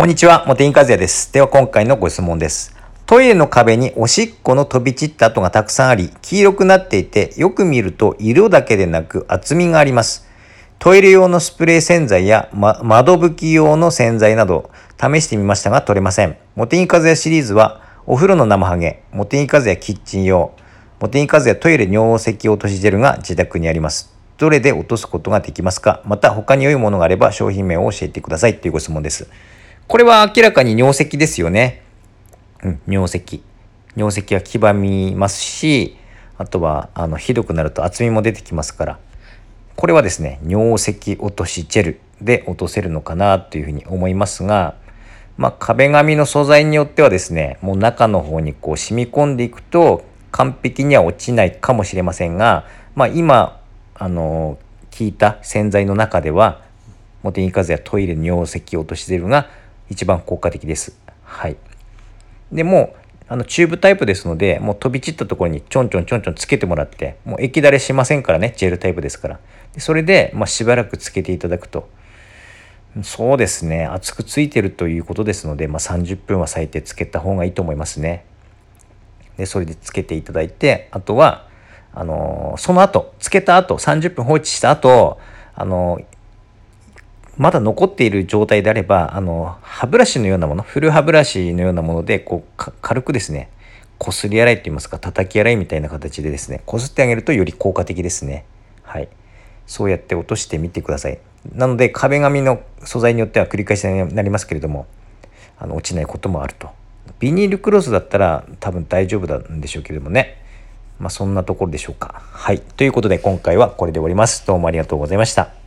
こんにちは、モテインカズヤです。では今回のご質問です。トイレの壁におしっこの飛び散った跡がたくさんあり、黄色くなっていて、よく見ると色だけでなく厚みがあります。トイレ用のスプレー洗剤や、ま、窓拭き用の洗剤など試してみましたが取れません。モテインカズヤシリーズは、お風呂の生ハゲ、モテインカズヤキッチン用、モテインカズヤトイレ尿石落としジェルが自宅にあります。どれで落とすことができますか？また他に良いものがあれば商品名を教えてくださいというご質問です。これは明らかに尿石ですよね。うん、尿石。尿石は黄ばみますし、あとは、あの、ひどくなると厚みも出てきますから、これはですね、尿石落としジェルで落とせるのかなというふうに思いますが、まあ、壁紙の素材によってはですね、もう中の方にこう染み込んでいくと、完璧には落ちないかもしれませんが、まあ、今、あの、聞いた洗剤の中では、モテニカズやトイレ尿石落としジェルが一番効果的です。はい。でもあのチューブタイプですのでもう飛び散ったところにちょんちょんちょんちょんつけてもらってもう液だれしませんからねジェルタイプですからでそれで、まあ、しばらくつけていただくとそうですね熱くついてるということですので、まあ、30分は最低つけた方がいいと思いますねでそれでつけていただいてあとはあのその後つけた後30分放置した後あのまだ残っている状態であれば、あの、歯ブラシのようなもの、フル歯ブラシのようなもので、こう、軽くですね、こすり洗いと言いますか、叩き洗いみたいな形でですね、こすってあげるとより効果的ですね。はい。そうやって落としてみてください。なので、壁紙の素材によっては繰り返しになりますけれども、あの、落ちないこともあると。ビニールクロスだったら多分大丈夫なんでしょうけれどもね。まあ、そんなところでしょうか。はい。ということで、今回はこれで終わります。どうもありがとうございました。